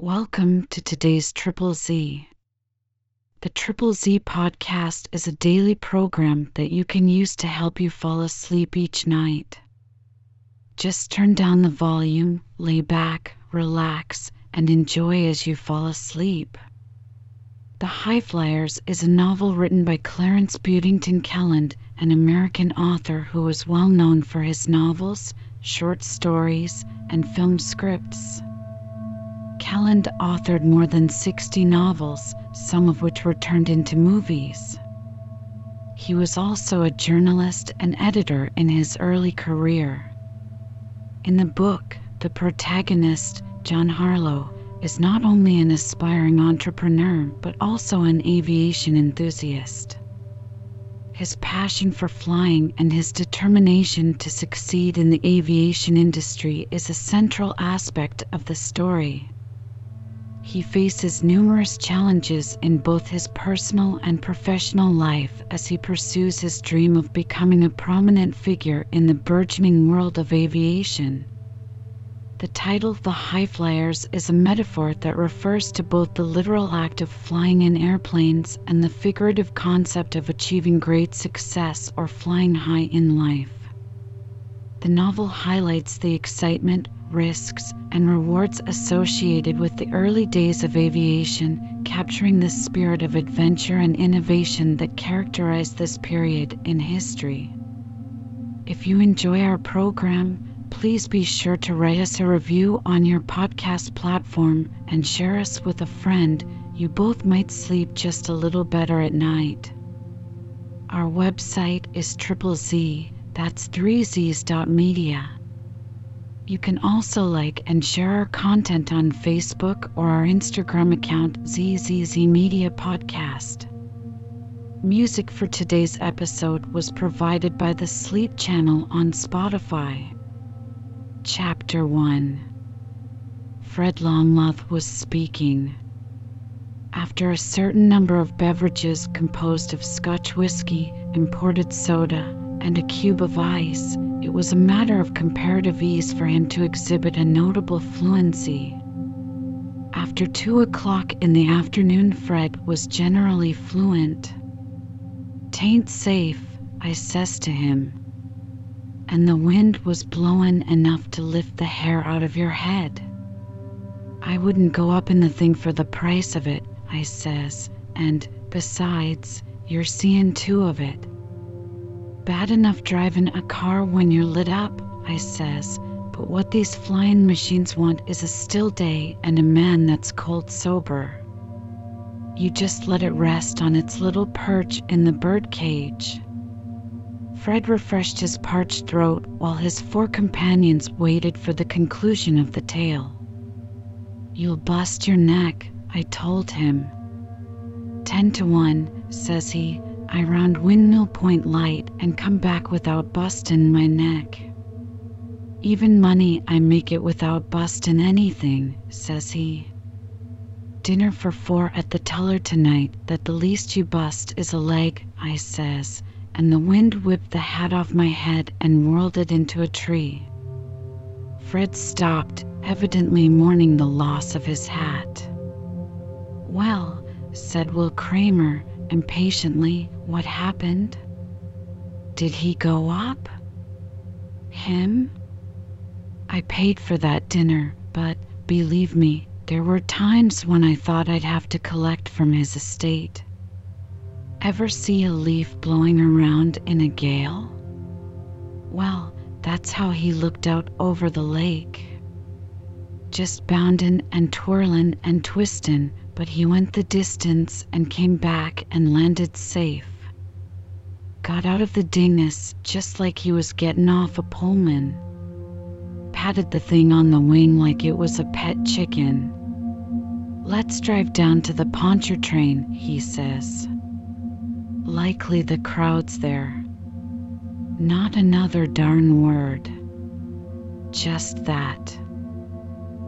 Welcome to today's Triple Z. The Triple Z podcast is a daily program that you can use to help you fall asleep each night. Just turn down the volume, lay back, relax, and enjoy as you fall asleep. The High Flyers is a novel written by Clarence Budington Kelland, an American author who is well known for his novels, short stories, and film scripts. Kelland authored more than 60 novels, some of which were turned into movies. He was also a journalist and editor in his early career. In the book, the protagonist, John Harlow, is not only an aspiring entrepreneur but also an aviation enthusiast. His passion for flying and his determination to succeed in the aviation industry is a central aspect of the story. He faces numerous challenges in both his personal and professional life as he pursues his dream of becoming a prominent figure in the burgeoning world of aviation. The title The High Flyers is a metaphor that refers to both the literal act of flying in airplanes and the figurative concept of achieving great success or flying high in life. The novel highlights the excitement, risks, and rewards associated with the early days of aviation, capturing the spirit of adventure and innovation that characterized this period in history. If you enjoy our program, please be sure to write us a review on your podcast platform and share us with a friend. You both might sleep just a little better at night. Our website is triple Z, that's 3z's.media. You can also like and share our content on Facebook or our Instagram account ZZZ Media Podcast. Music for today's episode was provided by the Sleep Channel on Spotify. Chapter 1 Fred Longmuth was speaking. After a certain number of beverages composed of Scotch whiskey, imported soda, and a cube of ice, it was a matter of comparative ease for him to exhibit a notable fluency. After two o'clock in the afternoon, Fred was generally fluent. Tain't safe, I says to him and the wind was blowin' enough to lift the hair out of your head. I wouldn't go up in the thing for the price of it, I says, and besides, you're seeing two of it. Bad enough driving a car when you're lit up, I says, but what these flying machines want is a still day and a man that's cold sober. You just let it rest on its little perch in the bird cage. Fred refreshed his parched throat while his four companions waited for the conclusion of the tale. You'll bust your neck, I told him. Ten to one, says he, I round Windmill Point light and come back without bustin' my neck. Even money I make it without bustin' anything, says he. Dinner for four at the Tuller tonight, that the least you bust is a leg, I says, and the wind whipped the hat off my head and whirled it into a tree. Fred stopped, evidently mourning the loss of his hat. Well, said Will Kramer impatiently, what happened? Did he go up? Him? I paid for that dinner, but believe me, there were times when I thought I'd have to collect from his estate. Ever see a leaf blowing around in a gale? Well, that's how he looked out over the lake. Just boundin' and twirlin' and twistin', but he went the distance and came back and landed safe. Got out of the dingus just like he was gettin' off a Pullman. Patted the thing on the wing like it was a pet chicken. Let's drive down to the Pontchartrain, he says. Likely the crowd's there. Not another darn word. Just that.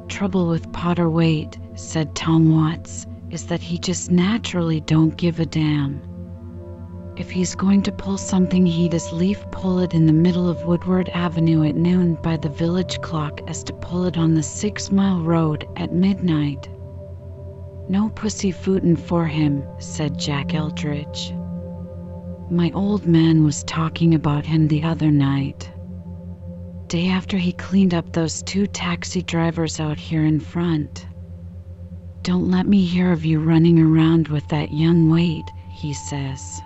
Trouble with Potter Waite, said Tom Watts, is that he just naturally don't give a damn. If he's going to pull something, he'd as lief pull it in the middle of Woodward Avenue at noon by the village clock as to pull it on the six mile road at midnight. No pussyfootin' for him, said Jack Eldridge. My old man was talking about him the other night. Day after he cleaned up those two taxi drivers out here in front. Don't let me hear of you running around with that young Waite, he says.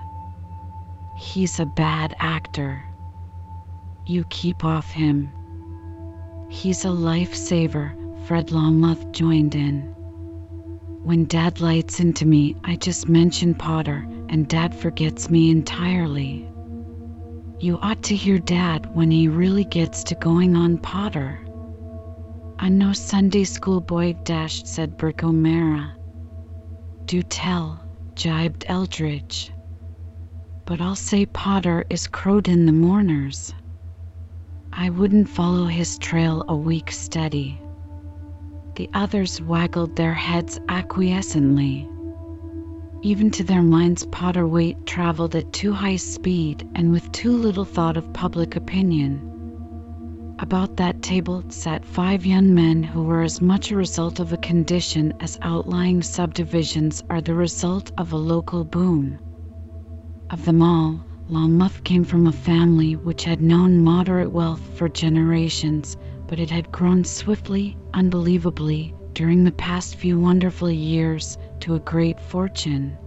He's a bad actor. You keep off him. He's a lifesaver, Fred Longmuth joined in. When Dad lights into me, I just mention Potter, and Dad forgets me entirely. You ought to hear Dad when he really gets to going on Potter. I'm no Sunday school boy, Dash, said Brick O'Mara. Do tell, jibed Eldridge. But I'll say Potter is crowed in the mourners. I wouldn't follow his trail a week steady. The others waggled their heads acquiescently. Even to their minds, Potter Waite traveled at too high speed and with too little thought of public opinion. About that table sat five young men who were as much a result of a condition as outlying subdivisions are the result of a local boom. Of them all, Longmuth came from a family which had known moderate wealth for generations, but it had grown swiftly, unbelievably, during the past few wonderful years to a great fortune.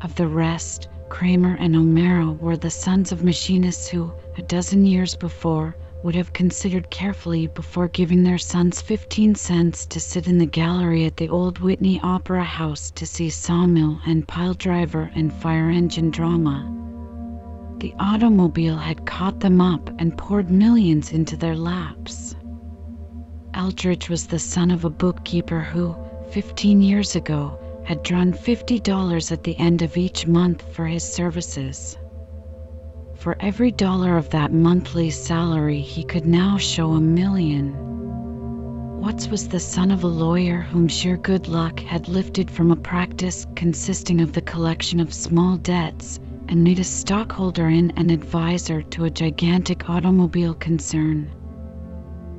Of the rest, Kramer and O'Mara were the sons of machinists who, a dozen years before, would have considered carefully before giving their sons 15 cents to sit in the gallery at the old Whitney Opera House to see sawmill and pile driver and fire engine drama. The automobile had caught them up and poured millions into their laps. Eldridge was the son of a bookkeeper who, 15 years ago, had drawn $50 at the end of each month for his services. For every dollar of that monthly salary, he could now show a million. Watts was the son of a lawyer whom sheer good luck had lifted from a practice consisting of the collection of small debts and made a stockholder in and advisor to a gigantic automobile concern.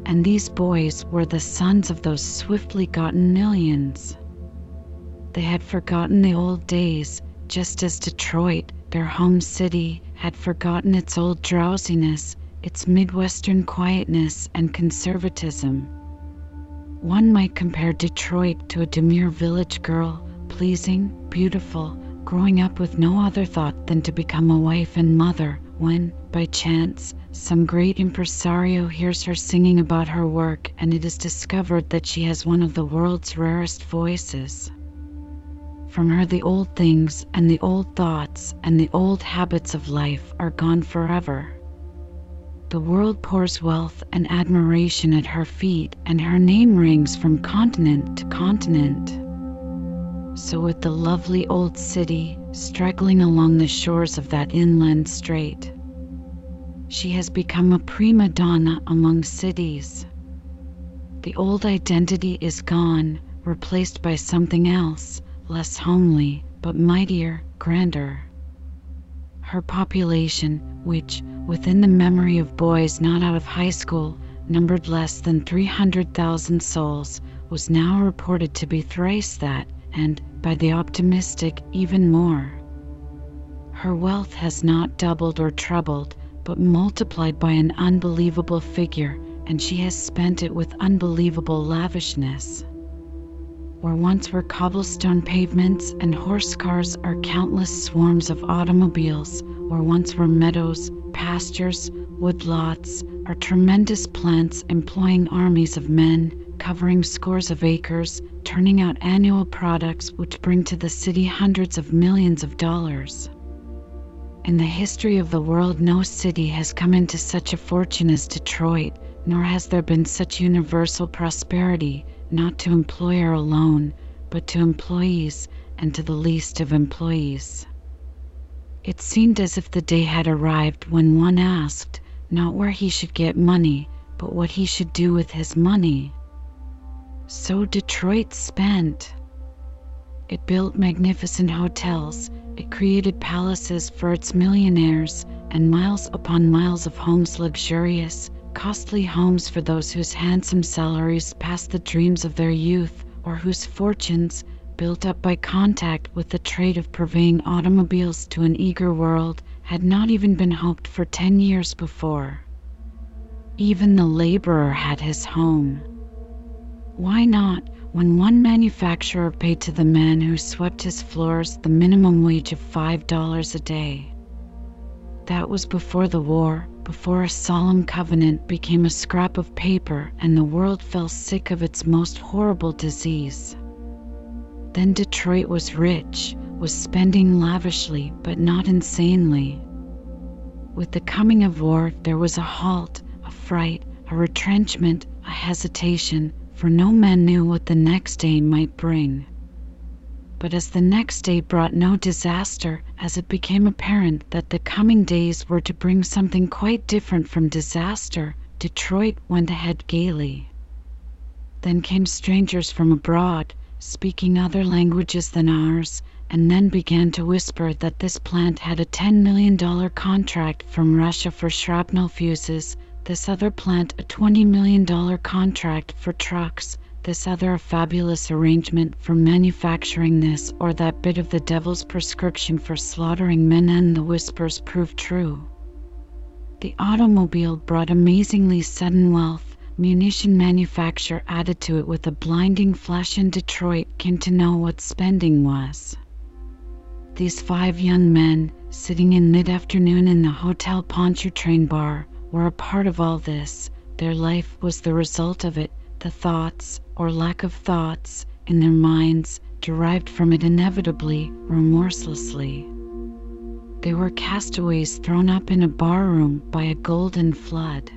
And these boys were the sons of those swiftly gotten millions. They had forgotten the old days, just as Detroit, their home city, had forgotten its old drowsiness, its Midwestern quietness and conservatism. One might compare Detroit to a demure village girl, pleasing, beautiful, growing up with no other thought than to become a wife and mother, when, by chance, some great impresario hears her singing about her work and it is discovered that she has one of the world's rarest voices. From her, the old things and the old thoughts and the old habits of life are gone forever. The world pours wealth and admiration at her feet, and her name rings from continent to continent. So, with the lovely old city straggling along the shores of that inland strait, she has become a prima donna among cities. The old identity is gone, replaced by something else, less homely, but mightier, grander. Her population, which, within the memory of boys not out of high school, numbered less than 300,000 souls, was now reported to be thrice that and, by the optimistic, even more. Her wealth has not doubled or trebled, but multiplied by an unbelievable figure, and she has spent it with unbelievable lavishness. Where once were cobblestone pavements and horse cars are countless swarms of automobiles, where once were meadows, pastures, woodlots, are tremendous plants employing armies of men, covering scores of acres, turning out annual products which bring to the city hundreds of millions of dollars. In the history of the world, no city has come into such a fortune as Detroit, nor has there been such universal prosperity, not to employer alone, but to employees and to the least of employees. It seemed as if the day had arrived when one asked, not where he should get money, but what he should do with his money. So Detroit spent. It built magnificent hotels, it created palaces for its millionaires, and miles upon miles of homes luxurious, costly homes for those whose handsome salaries passed the dreams of their youth, or whose fortunes, built up by contact with the trade of purveying automobiles to an eager world, had not even been hoped for ten years before. Even the laborer had his home. Why not, when one manufacturer paid to the man who swept his floors the minimum wage of $5 a day? That was before the war, before a solemn covenant became a scrap of paper and the world fell sick of its most horrible disease. Then Detroit was rich, was spending lavishly but not insanely. With the coming of war, there was a halt, a fright, a retrenchment, a hesitation, for no man knew what the next day might bring. But as the next day brought no disaster, as it became apparent that the coming days were to bring something quite different from disaster, Detroit went ahead gaily. Then came strangers from abroad, speaking other languages than ours, and then began to whisper that this plant had a $10 million contract from Russia for shrapnel fuses, this other plant a $20 million contract for trucks, this other fabulous arrangement for manufacturing this or that bit of the devil's prescription for slaughtering men, and the whispers proved true. The automobile brought amazingly sudden wealth munition manufacture added to it with a blinding flash in Detroit came to know what spending was. These five young men, sitting in mid afternoon in the Hotel Pontchartrain bar, were a part of all this. Their life was the result of it, the thoughts, or lack of thoughts, in their minds, derived from it inevitably, remorselessly. They were castaways thrown up in a barroom by a golden flood.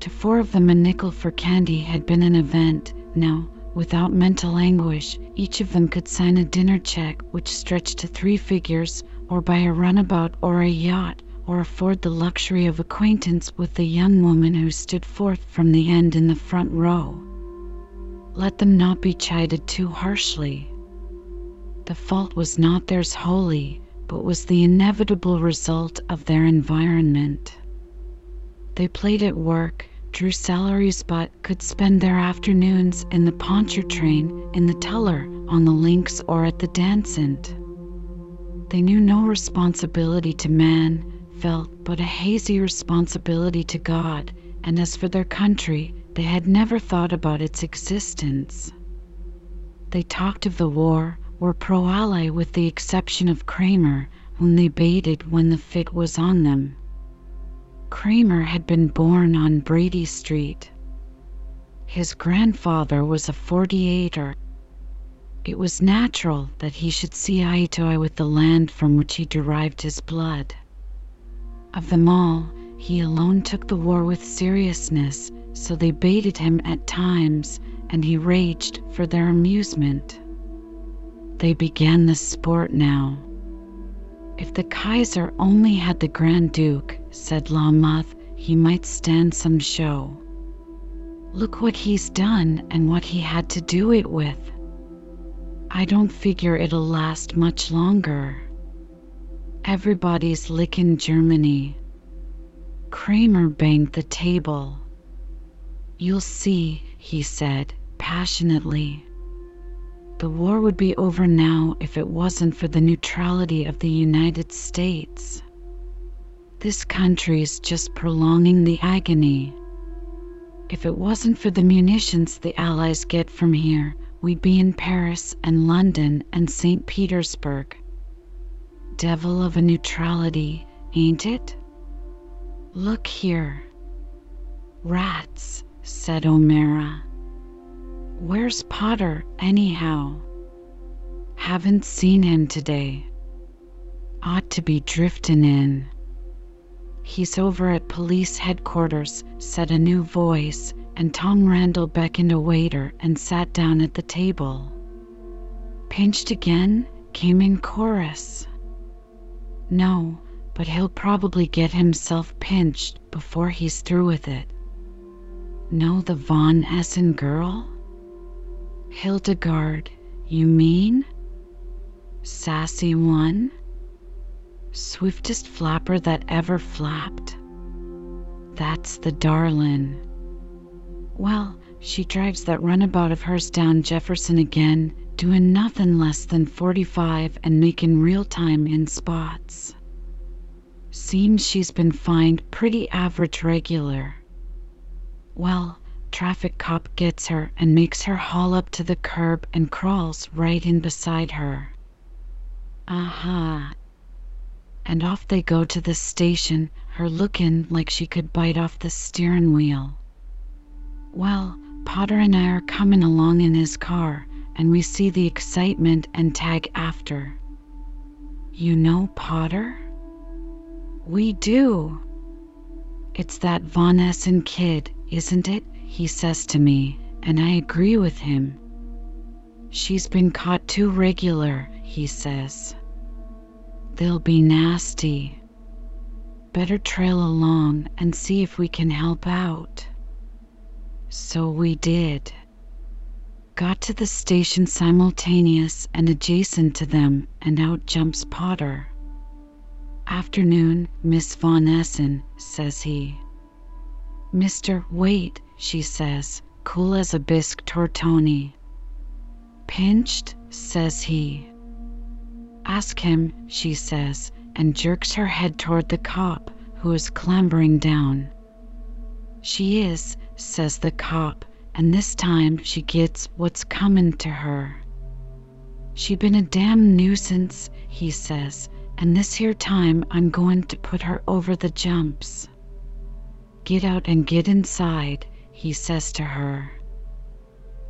To four of them, a nickel for candy had been an event. Now, without mental anguish, each of them could sign a dinner check which stretched to three figures, or buy a runabout or a yacht, or afford the luxury of acquaintance with the young woman who stood forth from the end in the front row. Let them not be chided too harshly. The fault was not theirs wholly, but was the inevitable result of their environment. They played at work, drew salaries but could spend their afternoons in the Pontchartrain, in the Tuller, on the links, or at the Dansant. They knew no responsibility to man, felt but a hazy responsibility to God, and as for their country, they had never thought about its existence. They talked of the war, were pro ally with the exception of Kramer, whom they baited when the fit was on them. Kramer had been born on Brady Street. His grandfather was a 48er. It was natural that he should see eye to eye with the land from which he derived his blood. Of them all, he alone took the war with seriousness, so they baited him at times, and he raged for their amusement. They began the sport now. If the Kaiser only had the Grand Duke, said Longmuth, he might stand some show. Look what he's done and what he had to do it with. I don't figure it'll last much longer. Everybody's licking Germany. Kramer banged the table. You'll see, he said passionately. The war would be over now if it wasn't for the neutrality of the United States. This country's just prolonging the agony. If it wasn't for the munitions the Allies get from here, we'd be in Paris and London and St. Petersburg. Devil of a neutrality, ain't it? Look here. Rats, said O'Mara. Where's Potter, anyhow? Haven't seen him today. Ought to be driftin' in. He's over at police headquarters, said a new voice, and Tom Randall beckoned a waiter and sat down at the table. Pinched again? came in chorus. No, but he'll probably get himself pinched before he's through with it. Know the Von Essen girl? Hildegard, you mean? Sassy one? Swiftest flapper that ever flapped. That's the darlin'. Well, she drives that runabout of hers down Jefferson again, doing nothing less than 45 and making real time in spots. Seems she's been fined pretty average regular. Well, traffic cop gets her and makes her haul up to the curb and crawls right in beside her. Aha. And off they go to the station, her looking like she could bite off the steering wheel. Well, Potter and I are coming along in his car, and we see the excitement and tag after. You know Potter? We do. It's that Von Essen kid, isn't it? He says to me, and I agree with him. She's been caught too regular, he says. They'll be nasty. Better trail along and see if we can help out. So we did. Got to the station simultaneous and adjacent to them, and out jumps Potter. Afternoon, Miss Von Essen, says he. Mister, Waite, she says, cool as a bisque tortoni. Pinched, says he. Ask him, she says, and jerks her head toward the cop, who is clambering down. She is, says the cop, and this time she gets what's comin' to her. She been a damn nuisance, he says, and this here time I'm goin' to put her over the jumps. Get out and get inside, he says to her.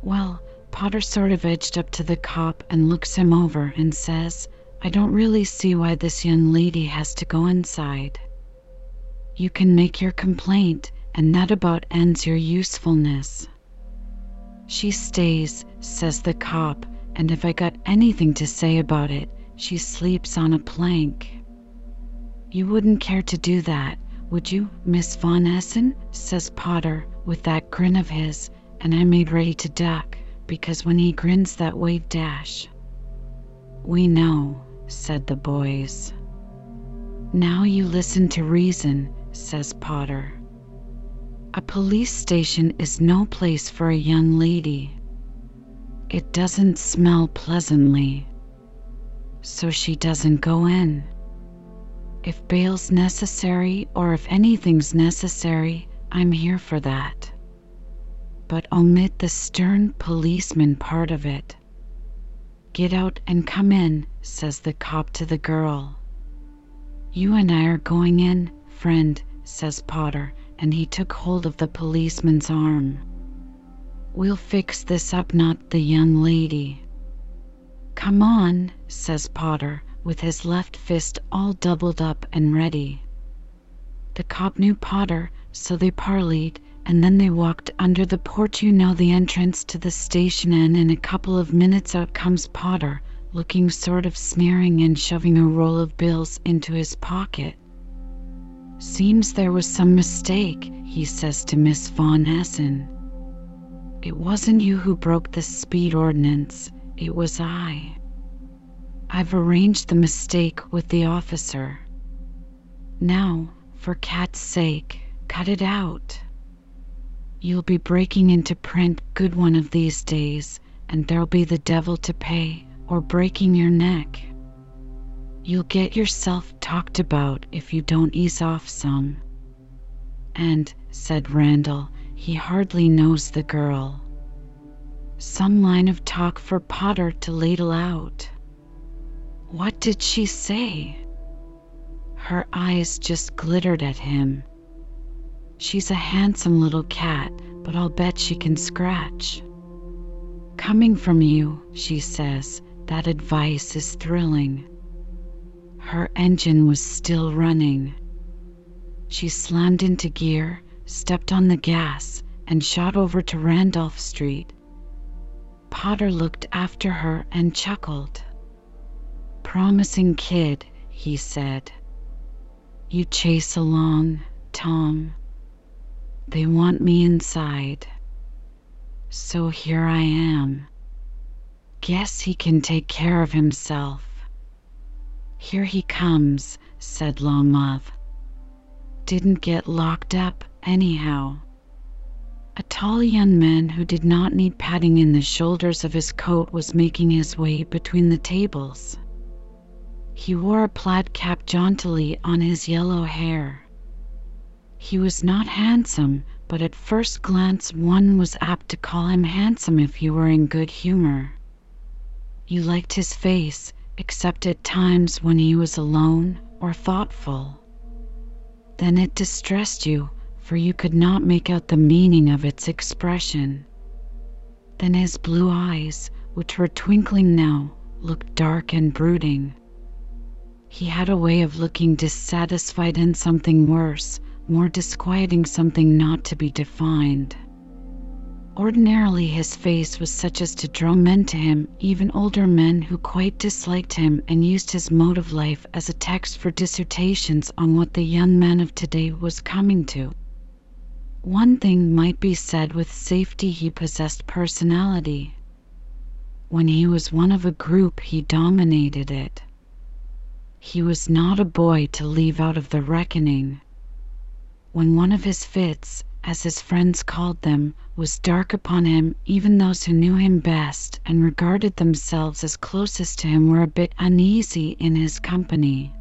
Well, Potter sort of edged up to the cop and looks him over and says, I don't really see why this young lady has to go inside. You can make your complaint and that about ends your usefulness. She stays, says the cop, and if I got anything to say about it, she sleeps on a plank. You wouldn't care to do that, would you, Miss Von Essen? says Potter with that grin of his, and I made ready to duck, because when he grins that way, dash. We know, said the boys. Now you listen to reason, says Potter. A police station is no place for a young lady. It doesn't smell pleasantly, so she doesn't go in. If bail's necessary or if anything's necessary, I'm here for that. But omit the stern policeman part of it. Get out and come in, says the cop to the girl. You and I are going in, friend, says Potter, and he took hold of the policeman's arm. We'll fix this up, not the young lady. Come on, says Potter, with his left fist all doubled up and ready. The cop knew Potter, so they parleyed, and then they walked under the porch you know the entrance to the station and in a couple of minutes out comes Potter, looking sort of sneering and shoving a roll of bills into his pocket. Seems there was some mistake, he says to Miss Von Essen. It wasn't you who broke the speed ordinance, it was I. I've arranged the mistake with the officer. Now, for cat's sake, cut it out. You'll be breaking into print good one of these days, and there'll be the devil to pay, or breaking your neck. You'll get yourself talked about if you don't ease off some. And, said Randall, he hardly knows the girl. Some line of talk for Potter to ladle out. What did she say? Her eyes just glittered at him. She's a handsome little cat, but I'll bet she can scratch. Coming from you, she says, that advice is thrilling. Her engine was still running. She slammed into gear, stepped on the gas, and shot over to Randolph Street. Potter looked after her and chuckled. Promising kid, he said. You chase along, Tom. They want me inside. So here I am. Guess he can take care of himself. Here he comes, said Longmuth. Didn't get locked up, anyhow. A tall young man who did not need padding in the shoulders of his coat was making his way between the tables. He wore a plaid cap jauntily on his yellow hair. He was not handsome, but at first glance one was apt to call him handsome if he were in good humor. You liked his face, except at times when he was alone or thoughtful. Then it distressed you, for you could not make out the meaning of its expression. Then his blue eyes, which were twinkling now, looked dark and brooding. He had a way of looking dissatisfied in something worse, more disquieting something not to be defined. Ordinarily, his face was such as to draw men to him, even older men who quite disliked him and used his mode of life as a text for dissertations on what the young man of today was coming to. One thing might be said with safety he possessed personality. When he was one of a group, he dominated it. He was not a boy to leave out of the reckoning. When one of his fits, as his friends called them, was dark upon him, even those who knew him best and regarded themselves as closest to him were a bit uneasy in his company.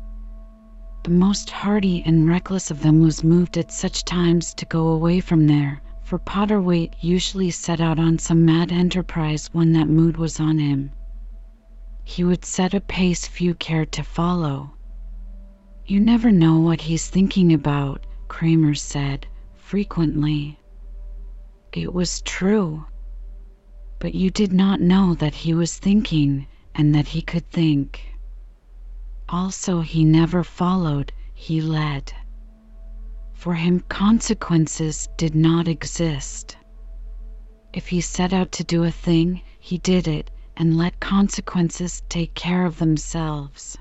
The most hardy and reckless of them was moved at such times to go away from there, for Potter Waite usually set out on some mad enterprise when that mood was on him. He would set a pace few cared to follow. You never know what he's thinking about, Kramer said frequently. It was true. But you did not know that he was thinking and that he could think. Also, he never followed, he led. For him, consequences did not exist. If he set out to do a thing, he did it and let consequences take care of themselves.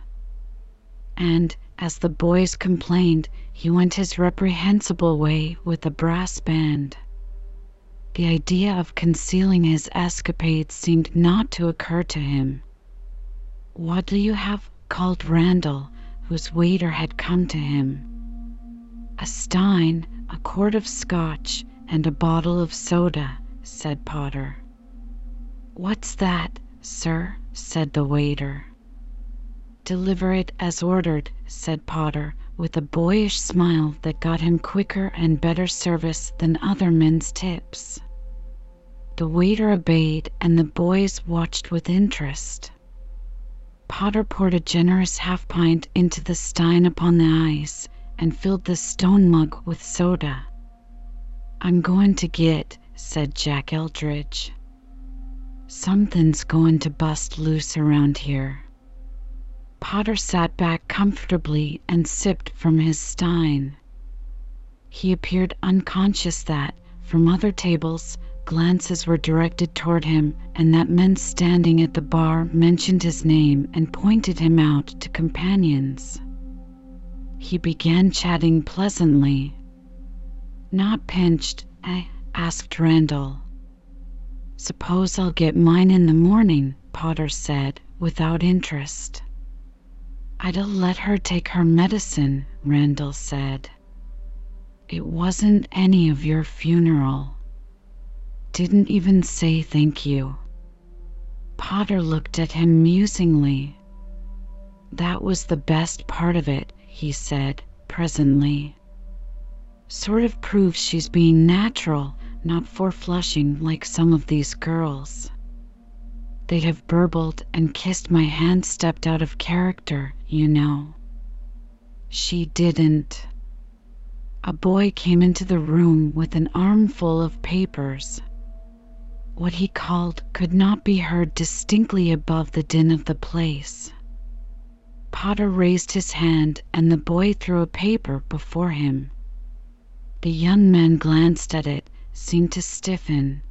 And, as the boys complained, he went his reprehensible way with a brass band. The idea of concealing his escapades seemed not to occur to him. "What do you have?" called Randall, whose waiter had come to him. "A stein, a quart of Scotch, and a bottle of soda," said Potter. "What's that, sir?" said the waiter. "Deliver it as ordered," said Potter with a boyish smile that got him quicker and better service than other men's tips. The waiter obeyed, and the boys watched with interest. Potter poured a generous half pint into the stein upon the ice and filled the stone mug with soda. "I'm going to get, said Jack Eldridge. "Something's going to bust loose around here." Potter sat back comfortably and sipped from his stein. He appeared unconscious that, from other tables, glances were directed toward him, and that men standing at the bar mentioned his name and pointed him out to companions. He began chatting pleasantly. "Not pinched, eh?" asked Randall. "Suppose I'll get mine in the morning," Potter said, without interest. "I'd 'a' let her take her medicine," Randall said. "It wasn't any of your funeral. Didn't even say thank you." Potter looked at him musingly. "That was the best part of it," he said, presently. "Sort of proves she's being natural, not for flushing like some of these girls. They'd have burbled and kissed my hand stepped out of character, you know. She didn't. A boy came into the room with an armful of papers. What he called could not be heard distinctly above the din of the place. Potter raised his hand, and the boy threw a paper before him. The young man glanced at it, seemed to stiffen.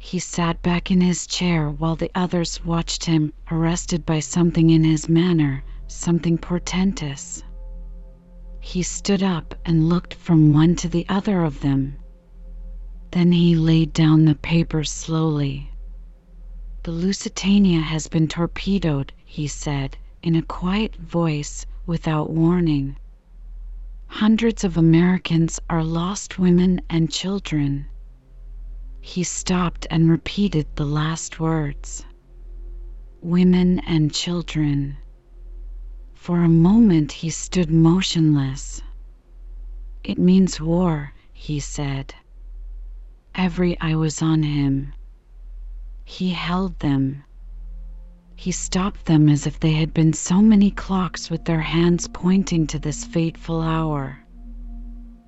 He sat back in his chair while the others watched him, arrested by something in his manner, something portentous. He stood up and looked from one to the other of them. Then he laid down the papers slowly. "The Lusitania has been torpedoed," he said, in a quiet voice, without warning. "Hundreds of Americans are lost women and children. He stopped and repeated the last words Women and children. For a moment he stood motionless. It means war, he said. Every eye was on him. He held them. He stopped them as if they had been so many clocks with their hands pointing to this fateful hour.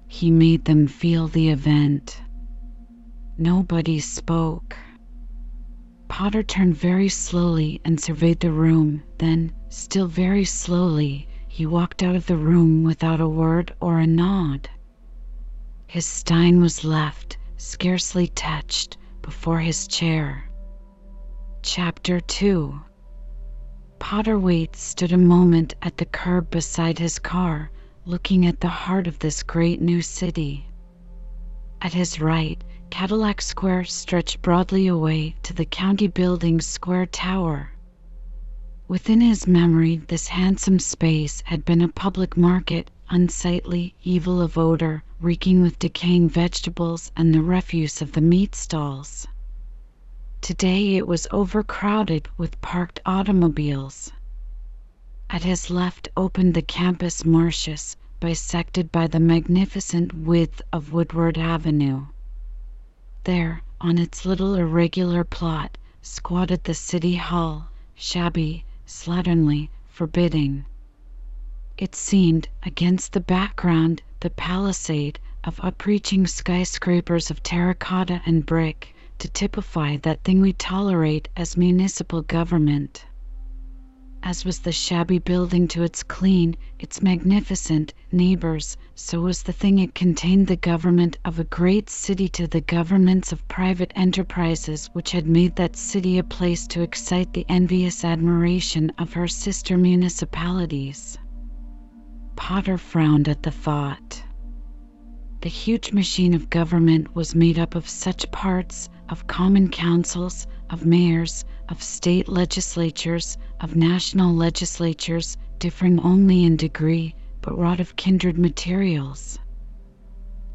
He made them feel the event. Nobody spoke. Potter turned very slowly and surveyed the room. Then, still very slowly, he walked out of the room without a word or a nod. His stein was left, scarcely touched, before his chair. Chapter 2 Potter Waite stood a moment at the curb beside his car, looking at the heart of this great new city. At his right, Cadillac Square stretched broadly away to the County Building's square tower. Within his memory, this handsome space had been a public market, unsightly, evil of odor, reeking with decaying vegetables and the refuse of the meat stalls. Today it was overcrowded with parked automobiles. At his left opened the Campus Martius, bisected by the magnificent width of Woodward Avenue. There, on its little irregular plot, squatted the City Hall, shabby, slatternly, forbidding. It seemed, against the background, the palisade of upreaching skyscrapers of terracotta and brick, to typify that thing we tolerate as municipal government. As was the shabby building to its clean, its magnificent neighbors, so was the thing it contained the government of a great city to the governments of private enterprises which had made that city a place to excite the envious admiration of her sister municipalities. Potter frowned at the thought. The huge machine of government was made up of such parts of common councils, of mayors, of state legislatures, of national legislatures, differing only in degree, but wrought of kindred materials.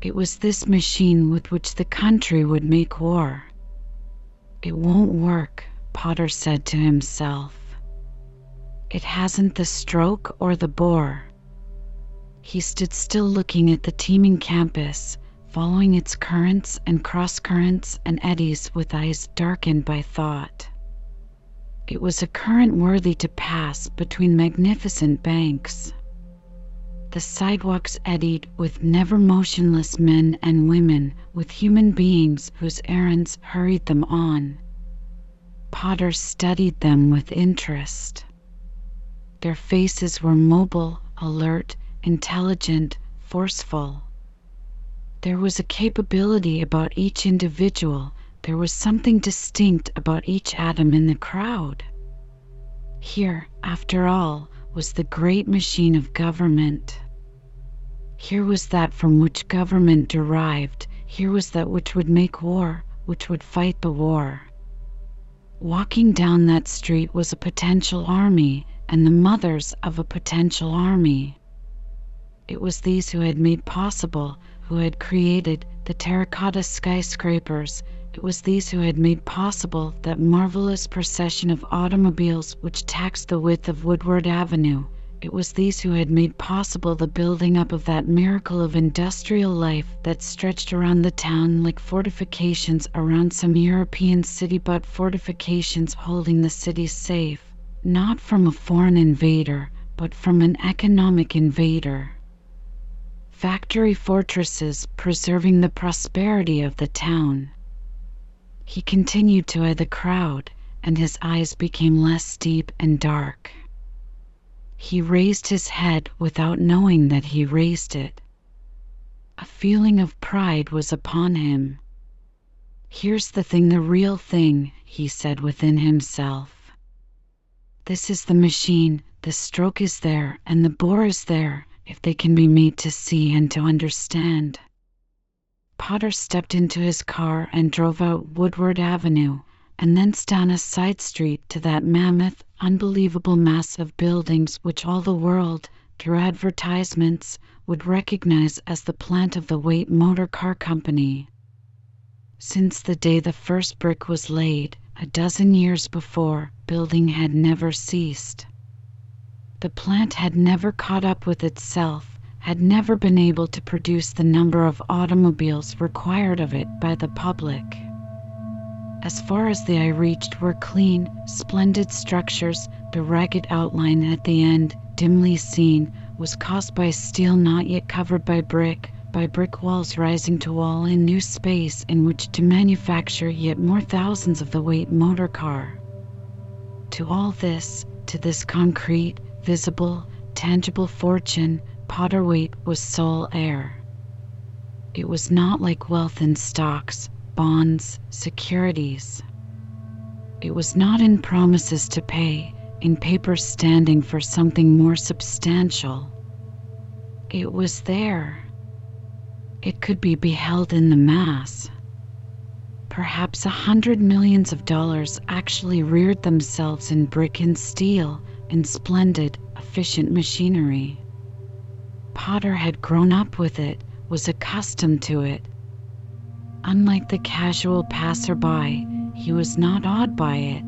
It was this machine with which the country would make war. It won't work, Potter said to himself. It hasn't the stroke or the bore. He stood still looking at the teeming campus, following its currents and cross currents and eddies with eyes darkened by thought. It was a current worthy to pass between magnificent banks. The sidewalks eddied with never motionless men and women, with human beings whose errands hurried them on. Potter studied them with interest. Their faces were mobile, alert, intelligent, forceful. There was a capability about each individual there was something distinct about each atom in the crowd. Here, after all, was the great machine of government. Here was that from which government derived. Here was that which would make war, which would fight the war. Walking down that street was a potential army and the mothers of a potential army. It was these who had made possible, who had created the terracotta skyscrapers it was these who had made possible that marvelous procession of automobiles which taxed the width of Woodward Avenue. It was these who had made possible the building up of that miracle of industrial life that stretched around the town like fortifications around some European city, but fortifications holding the city safe, not from a foreign invader, but from an economic invader. Factory fortresses preserving the prosperity of the town. He continued to eye the crowd, and his eyes became less deep and dark. He raised his head without knowing that he raised it. A feeling of pride was upon him. Here's the thing, the real thing, he said within himself. This is the machine, the stroke is there, and the bore is there, if they can be made to see and to understand. Potter stepped into his car and drove out Woodward Avenue, and thence down a side street to that mammoth, unbelievable mass of buildings which all the world, through advertisements, would recognize as the plant of the Waite Motor Car Company. Since the day the first brick was laid, a dozen years before, building had never ceased. The plant had never caught up with itself, had never been able to produce the number of automobiles required of it by the public. As far as the eye reached were clean, splendid structures. The ragged outline at the end, dimly seen, was caused by steel not yet covered by brick, by brick walls rising to wall in new space in which to manufacture yet more thousands of the Waite motor car. To all this, to this concrete, visible, tangible fortune, Potter Waite was sole heir. It was not like wealth in stocks, bonds, securities. It was not in promises to pay, in paper standing for something more substantial. It was there it could be beheld in the mass. Perhaps a hundred millions of dollars actually reared themselves in brick and steel, in splendid, efficient machinery. Potter had grown up with it, was accustomed to it. Unlike the casual passerby, he was not awed by it.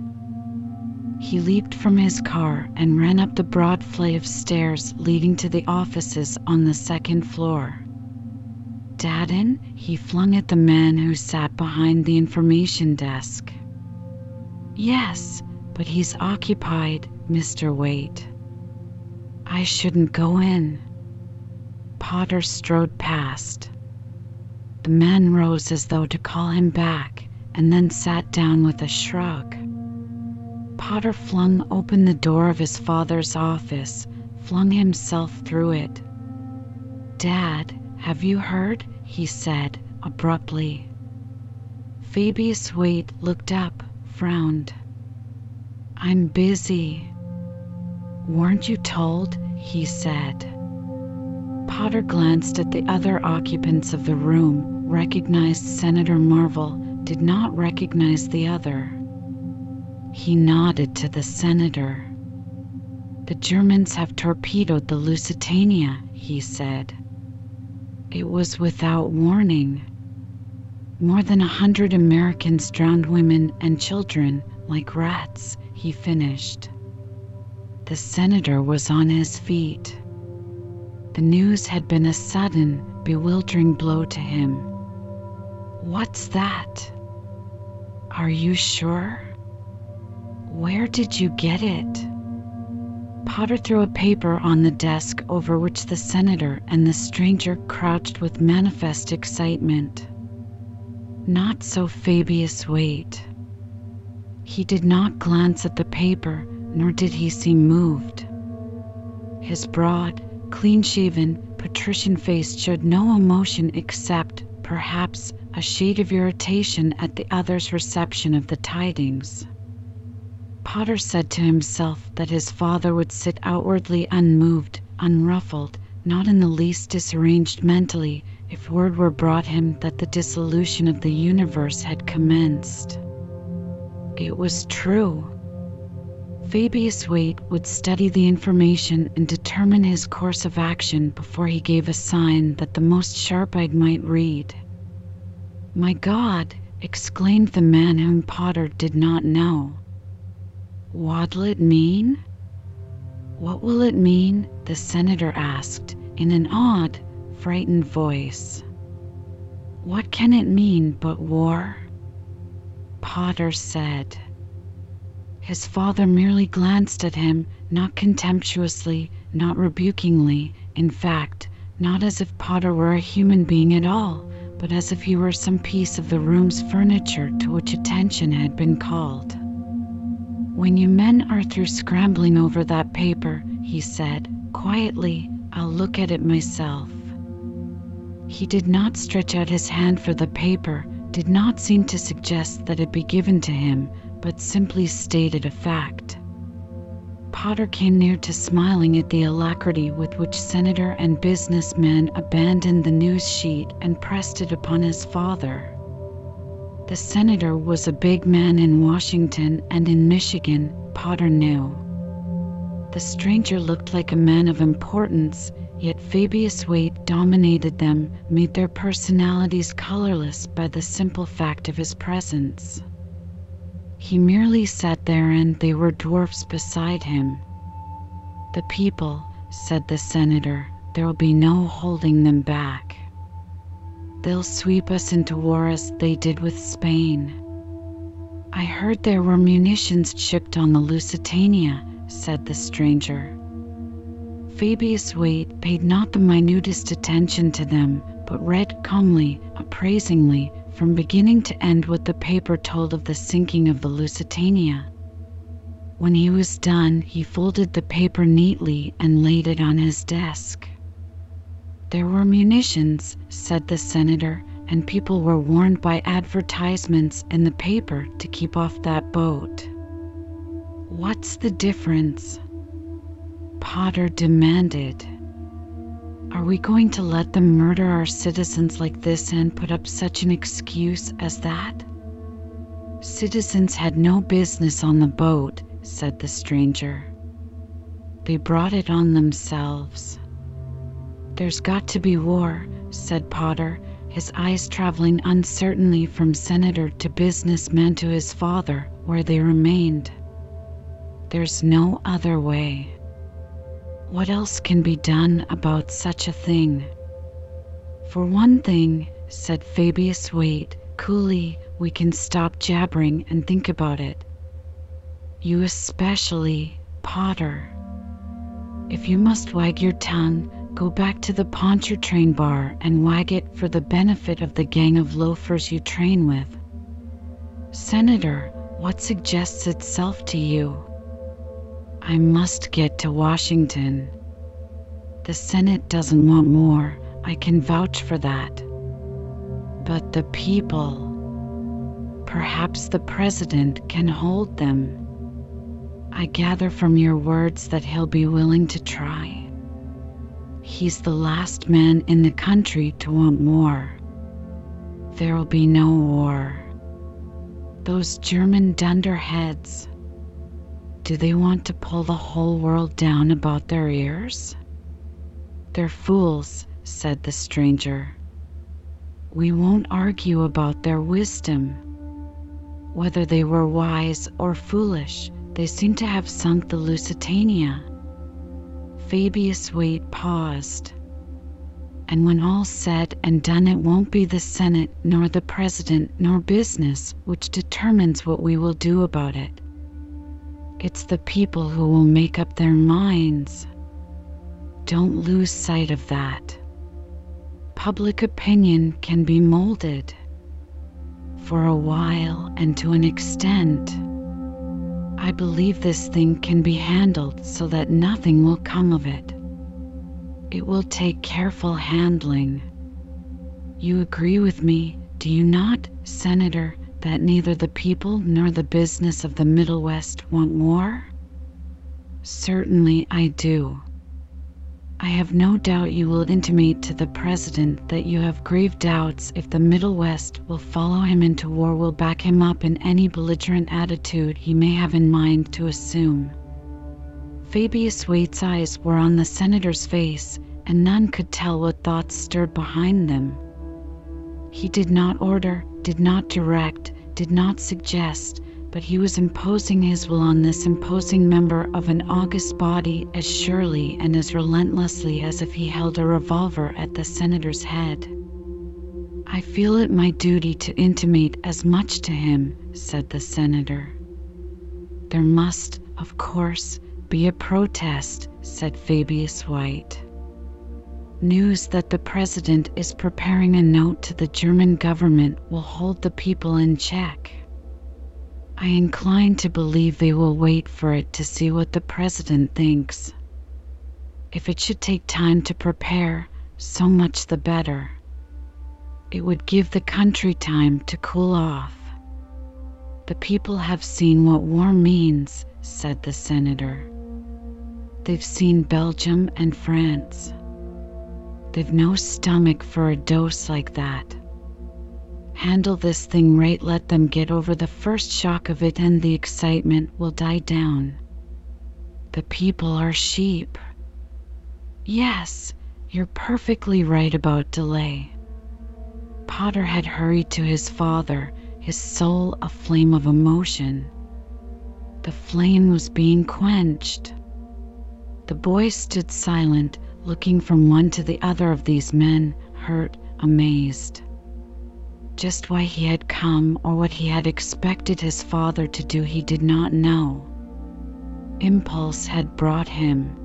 He leaped from his car and ran up the broad flight of stairs leading to the offices on the second floor. Dadden, he flung at the man who sat behind the information desk. Yes, but he's occupied, Mr. Waite. I shouldn't go in. Potter strode past. The man rose as though to call him back and then sat down with a shrug. Potter flung open the door of his father's office, flung himself through it. Dad, have you heard? he said abruptly. Fabius Waite looked up, frowned. I'm busy. Weren't you told? he said. Potter glanced at the other occupants of the room, recognized Senator Marvel, did not recognize the other. He nodded to the senator. The Germans have torpedoed the Lusitania, he said. It was without warning. More than a hundred Americans drowned women and children like rats, he finished. The senator was on his feet. The news had been a sudden, bewildering blow to him. What's that? Are you sure? Where did you get it? Potter threw a paper on the desk over which the senator and the stranger crouched with manifest excitement. Not so Fabius Waite. He did not glance at the paper, nor did he seem moved. His broad, clean shaven, patrician face showed no emotion except, perhaps, a shade of irritation at the other's reception of the tidings. Potter said to himself that his father would sit outwardly unmoved, unruffled, not in the least disarranged mentally, if word were brought him that the dissolution of the universe had commenced. It was true. Fabius Waite would study the information and determine his course of action before he gave a sign that the most sharp eyed might read. My God! exclaimed the man whom Potter did not know. What'll it mean? What will it mean? the senator asked in an odd, frightened voice. What can it mean but war? Potter said. His father merely glanced at him, not contemptuously, not rebukingly, in fact, not as if Potter were a human being at all, but as if he were some piece of the room's furniture to which attention had been called. When you men are through scrambling over that paper, he said, quietly, I'll look at it myself. He did not stretch out his hand for the paper, did not seem to suggest that it be given to him, but simply stated a fact. Potter came near to smiling at the alacrity with which senator and businessman abandoned the news sheet and pressed it upon his father. The senator was a big man in Washington and in Michigan, Potter knew. The stranger looked like a man of importance. Yet Fabius Waite dominated them, made their personalities colorless by the simple fact of his presence. He merely sat there and they were dwarfs beside him. The people, said the senator, there'll be no holding them back. They'll sweep us into war as they did with Spain. I heard there were munitions shipped on the Lusitania, said the stranger. Fabius Waite paid not the minutest attention to them, but read calmly, appraisingly, from beginning to end what the paper told of the sinking of the Lusitania. When he was done, he folded the paper neatly and laid it on his desk. There were munitions, said the senator, and people were warned by advertisements in the paper to keep off that boat. What's the difference? Potter demanded. Are we going to let them murder our citizens like this and put up such an excuse as that? Citizens had no business on the boat, said the stranger. They brought it on themselves. There's got to be war, said Potter, his eyes traveling uncertainly from senator to businessman to his father, where they remained. There's no other way. What else can be done about such a thing? For one thing, said Fabius Waite coolly, we can stop jabbering and think about it. You especially, Potter. If you must wag your tongue, go back to the Pontchartrain bar and wag it for the benefit of the gang of loafers you train with. Senator, what suggests itself to you? I must get to Washington. The Senate doesn't want more, I can vouch for that. But the people. Perhaps the President can hold them. I gather from your words that he'll be willing to try. He's the last man in the country to want war. There'll be no war. Those German dunderheads do they want to pull the whole world down about their ears? They're fools, said the stranger. We won't argue about their wisdom. Whether they were wise or foolish, they seem to have sunk the Lusitania. Fabius Waite paused. And when all's said and done, it won't be the Senate, nor the President, nor business which determines what we will do about it. It's the people who will make up their minds. Don't lose sight of that. Public opinion can be molded for a while and to an extent. I believe this thing can be handled so that nothing will come of it. It will take careful handling. You agree with me, do you not, Senator, that neither the people nor the business of the Middle West want war? Certainly I do. I have no doubt you will intimate to the President that you have grave doubts if the Middle West will follow him into war, will back him up in any belligerent attitude he may have in mind to assume. Fabius Waite's eyes were on the senator's face, and none could tell what thoughts stirred behind them. He did not order, did not direct, did not suggest, but he was imposing his will on this imposing member of an august body as surely and as relentlessly as if he held a revolver at the senator's head. I feel it my duty to intimate as much to him, said the senator. There must, of course, be a protest, said Fabius Waite news that the president is preparing a note to the German government will hold the people in check. I incline to believe they will wait for it to see what the president thinks. If it should take time to prepare, so much the better. It would give the country time to cool off. The people have seen what war means, said the senator. They've seen Belgium and France. They've no stomach for a dose like that. Handle this thing right, let them get over the first shock of it, and the excitement will die down. The people are sheep. Yes, You're perfectly right about delay. Potter had hurried to his father, his soul a flame of emotion. The flame was being quenched. The boy stood silent, looking from one to the other of these men, hurt, amazed. Just why he had come or what he had expected his father to do, he did not know. Impulse had brought him.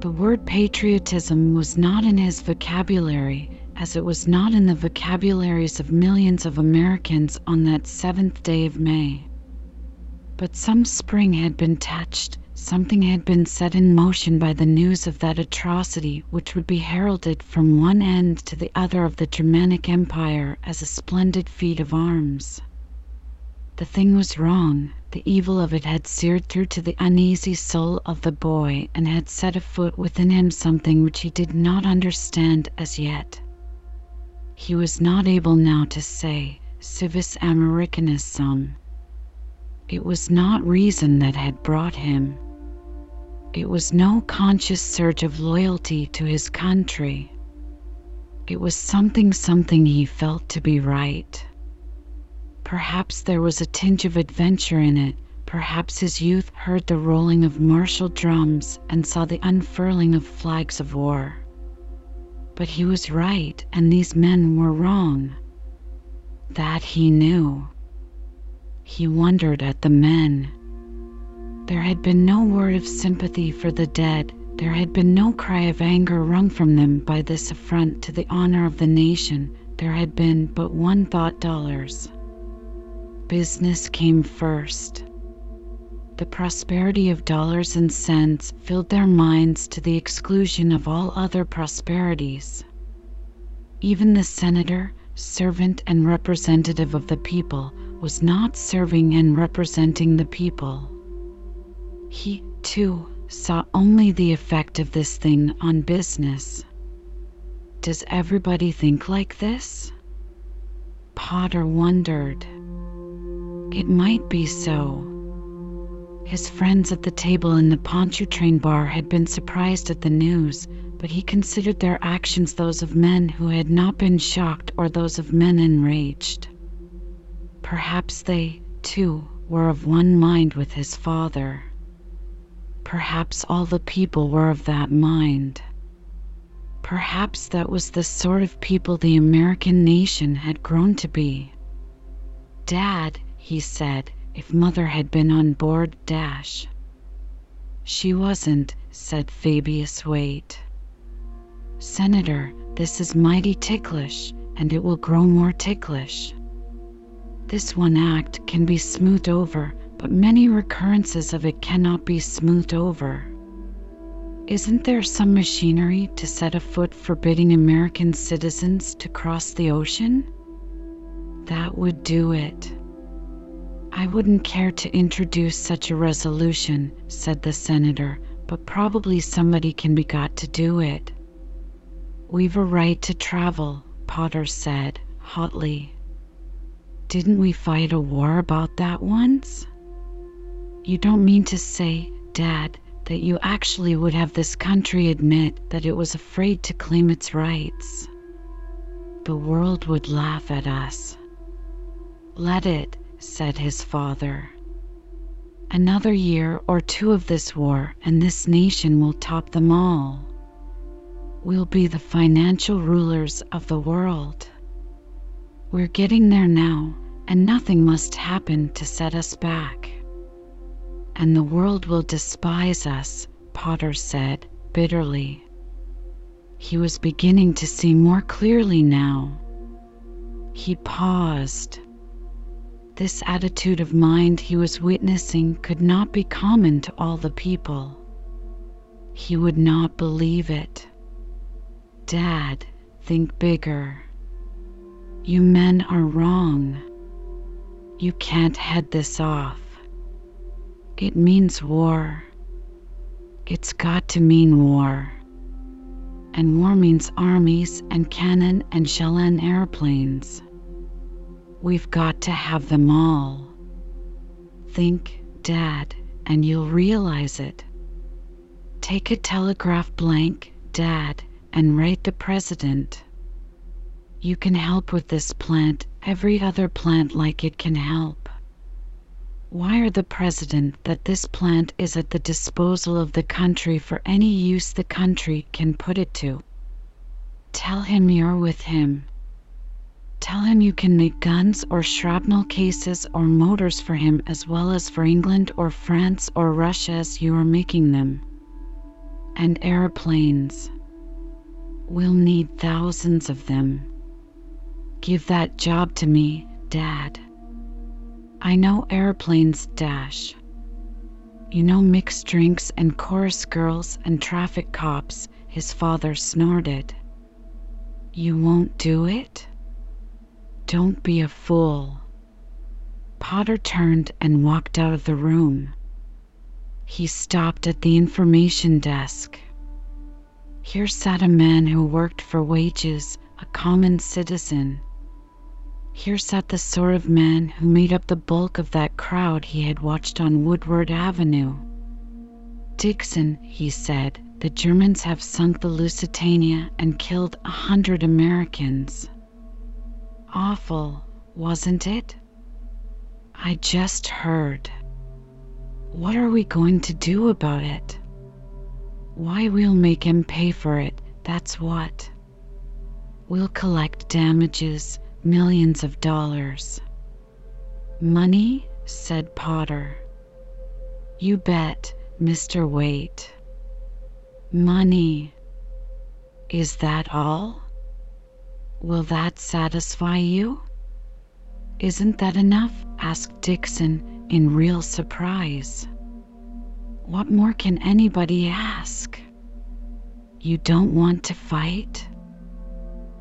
The word patriotism was not in his vocabulary, as it was not in the vocabularies of millions of Americans on that seventh day of May. But some spring had been touched, something had been set in motion by the news of that atrocity which would be heralded from one end to the other of the Germanic Empire as a splendid feat of arms. The thing was wrong. The evil of it had seared through to the uneasy soul of the boy and had set afoot within him something which he did not understand as yet. He was not able now to say civis Americanus sum. It was not reason that had brought him. It was no conscious surge of loyalty to his country. It was something something he felt to be right. Perhaps there was a tinge of adventure in it. Perhaps his youth heard the rolling of martial drums and saw the unfurling of flags of war. But he was right, and these men were wrong. That he knew. He wondered at the men. There had been no word of sympathy for the dead. There had been no cry of anger wrung from them by this affront to the honor of the nation. There had been but one thought dollars. Business came first. The prosperity of dollars and cents filled their minds to the exclusion of all other prosperities. Even the senator, servant and representative of the people, was not serving and representing the people. He, too, saw only the effect of this thing on business. Does everybody think like this? Potter wondered. It might be so. His friends at the table in the Pontchartrain bar had been surprised at the news, but he considered their actions those of men who had not been shocked or those of men enraged. Perhaps they, too, were of one mind with his father. Perhaps all the people were of that mind. Perhaps that was the sort of people the American nation had grown to be. Dad, he said, if mother had been on board dash. She wasn't, said Fabius Waite. Senator, this is mighty ticklish, and it will grow more ticklish. This one act can be smoothed over, but many recurrences of it cannot be smoothed over. Isn't there some machinery to set afoot forbidding American citizens to cross the ocean? That would do it. I wouldn't care to introduce such a resolution, said the senator, but probably somebody can be got to do it. We've a right to travel, Potter said hotly. Didn't we fight a war about that once? You don't mean to say, Dad, that you actually would have this country admit that it was afraid to claim its rights? The world would laugh at us. Let it, said his father. Another year or two of this war, and this nation will top them all. We'll be the financial rulers of the world. We're getting there now, and nothing must happen to set us back. And the world will despise us, Potter said bitterly. He was beginning to see more clearly now. He paused. This attitude of mind he was witnessing could not be common to all the people. He would not believe it. Dad, think bigger. You men are wrong. You can't head this off. It means war. It's got to mean war. And war means armies and cannon and shell and airplanes. We've got to have them all. Think, Dad, and you'll realize it. Take a telegraph blank, Dad, and write the president. You can help with this plant, every other plant like it can help. Wire the president that this plant is at the disposal of the country for any use the country can put it to. Tell him you're with him. Tell him you can make guns or shrapnel cases or motors for him as well as for England or France or Russia as you are making them. And airplanes. We'll need thousands of them. Give that job to me, Dad. I know airplanes dash. You know mixed drinks and chorus girls and traffic cops, his father snorted. You won't do it? Don't be a fool. Potter turned and walked out of the room. He stopped at the information desk. Here sat a man who worked for wages, a common citizen. Here sat the sort of man who made up the bulk of that crowd he had watched on Woodward Avenue. Dixon, he said, the Germans have sunk the Lusitania and killed a hundred Americans. Awful, wasn't it? I just heard. What are we going to do about it? Why, we'll make him pay for it, that's what. We'll collect damages, millions of dollars. Money? said Potter. You bet, Mr. Waite. Money. Is that all? Will that satisfy you? Isn't that enough? asked Dixon in real surprise. What more can anybody ask? You don't want to fight?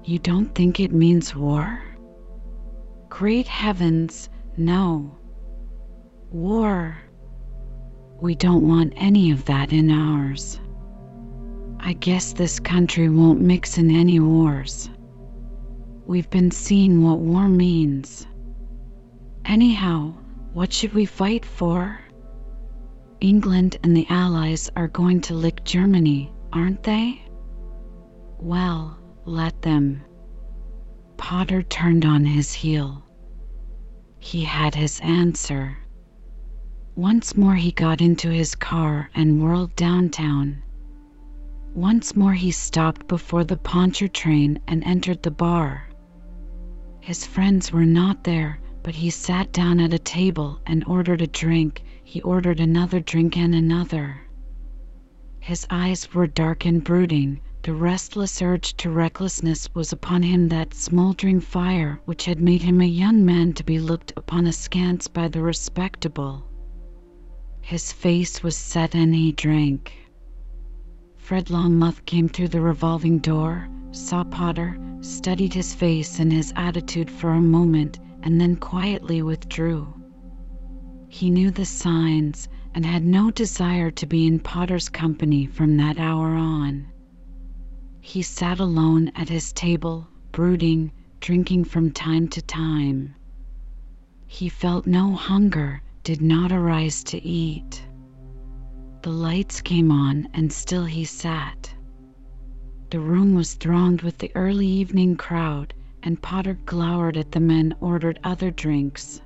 You don't think it means war? Great heavens, no. War. We don't want any of that in ours. I guess this country won't mix in any wars. We've been seeing what war means. Anyhow, what should we fight for? England and the Allies are going to lick Germany, aren't they? Well, let them. Potter turned on his heel. He had his answer. Once more he got into his car and whirled downtown. Once more he stopped before the Pontchartrain and entered the bar. His friends were not there, but he sat down at a table and ordered a drink. He ordered another drink and another. His eyes were dark and brooding. The restless urge to recklessness was upon him that smouldering fire which had made him a young man to be looked upon askance by the respectable. His face was set and he drank. Fred Longmuth came through the revolving door, saw Potter, studied his face and his attitude for a moment, and then quietly withdrew. He knew the signs and had no desire to be in Potter's company from that hour on. He sat alone at his table, brooding, drinking from time to time. He felt no hunger, did not arise to eat. The lights came on, and still he sat. The room was thronged with the early evening crowd, and Potter glowered at the men, ordered other drinks.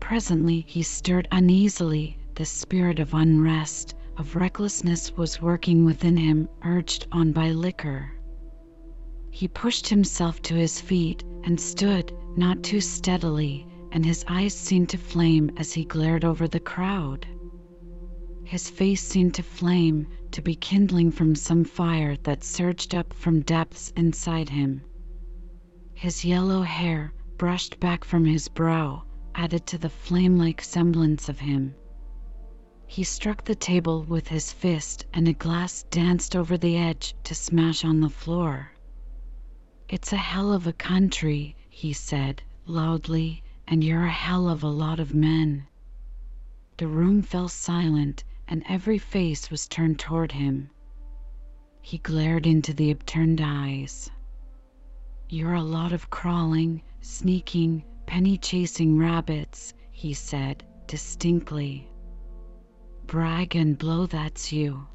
Presently he stirred uneasily. The spirit of unrest, of recklessness was working within him, urged on by liquor. He pushed himself to his feet and stood, not too steadily, and his eyes seemed to flame as he glared over the crowd. His face seemed to flame, to be kindling from some fire that surged up from depths inside him. His yellow hair, brushed back from his brow, added to the flame like semblance of him. He struck the table with his fist, and a glass danced over the edge to smash on the floor. It's a hell of a country, he said, loudly, and you're a hell of a lot of men. The room fell silent, and every face was turned toward him. He glared into the upturned eyes. You're a lot of crawling, sneaking, penny chasing rabbits, he said distinctly. Brag and blow, that's you.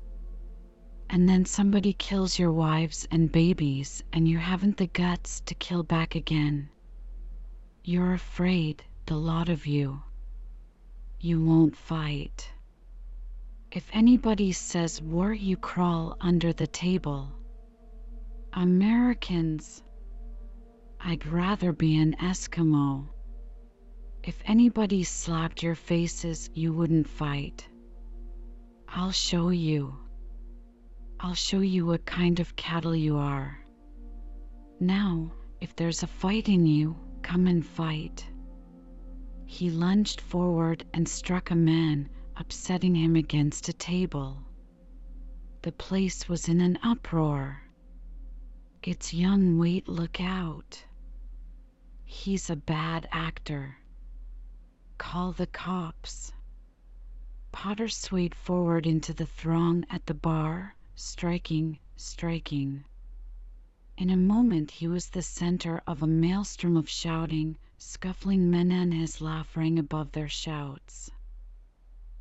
And then somebody kills your wives and babies, and you haven't the guts to kill back again. You're afraid, the lot of you. You won't fight. If anybody says war, you crawl under the table. Americans, I'd rather be an Eskimo. If anybody slapped your faces, you wouldn't fight. I'll show you. I'll show you what kind of cattle you are. Now, if there's a fight in you, come and fight. He lunged forward and struck a man, upsetting him against a table. The place was in an uproar. It's young Waite look out. He's a bad actor. Call the cops. Potter swayed forward into the throng at the bar, striking, striking. In a moment he was the center of a maelstrom of shouting, scuffling men, and his laugh rang above their shouts.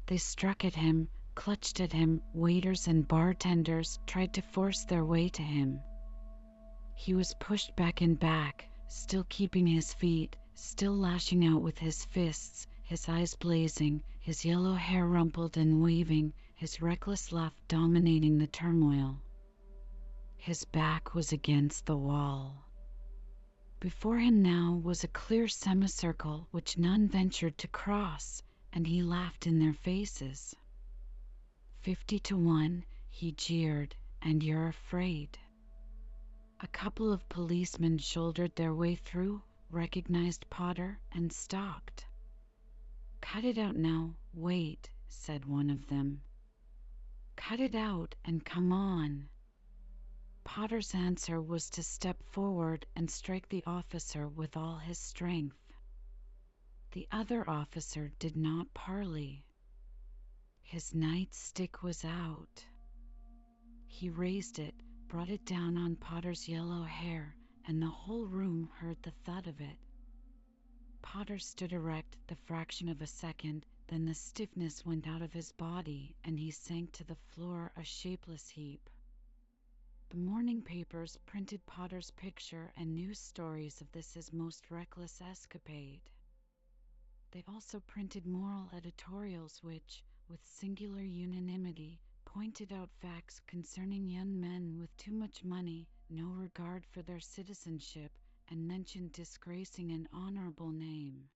They struck at him, clutched at him, waiters and bartenders tried to force their way to him. He was pushed back and back, still keeping his feet, still lashing out with his fists, his eyes blazing, his yellow hair rumpled and waving, his reckless laugh dominating the turmoil. His back was against the wall. Before him now was a clear semicircle which none ventured to cross, and he laughed in their faces. Fifty to one, he jeered, and you're afraid. A couple of policemen shouldered their way through, recognized Potter, and stopped. Cut it out now, Waite, said one of them. Cut it out and come on. Potter's answer was to step forward and strike the officer with all his strength. The other officer did not parley. His nightstick was out. He raised it, brought it down on Potter's yellow hair, and the whole room heard the thud of it. Potter stood erect the fraction of a second, then the stiffness went out of his body, and he sank to the floor a shapeless heap. The morning papers printed Potter's picture and news stories of this his most reckless escapade. They also printed moral editorials which, with singular unanimity, pointed out facts concerning young men with too much money, no regard for their citizenship, and mentioned disgracing an honorable name.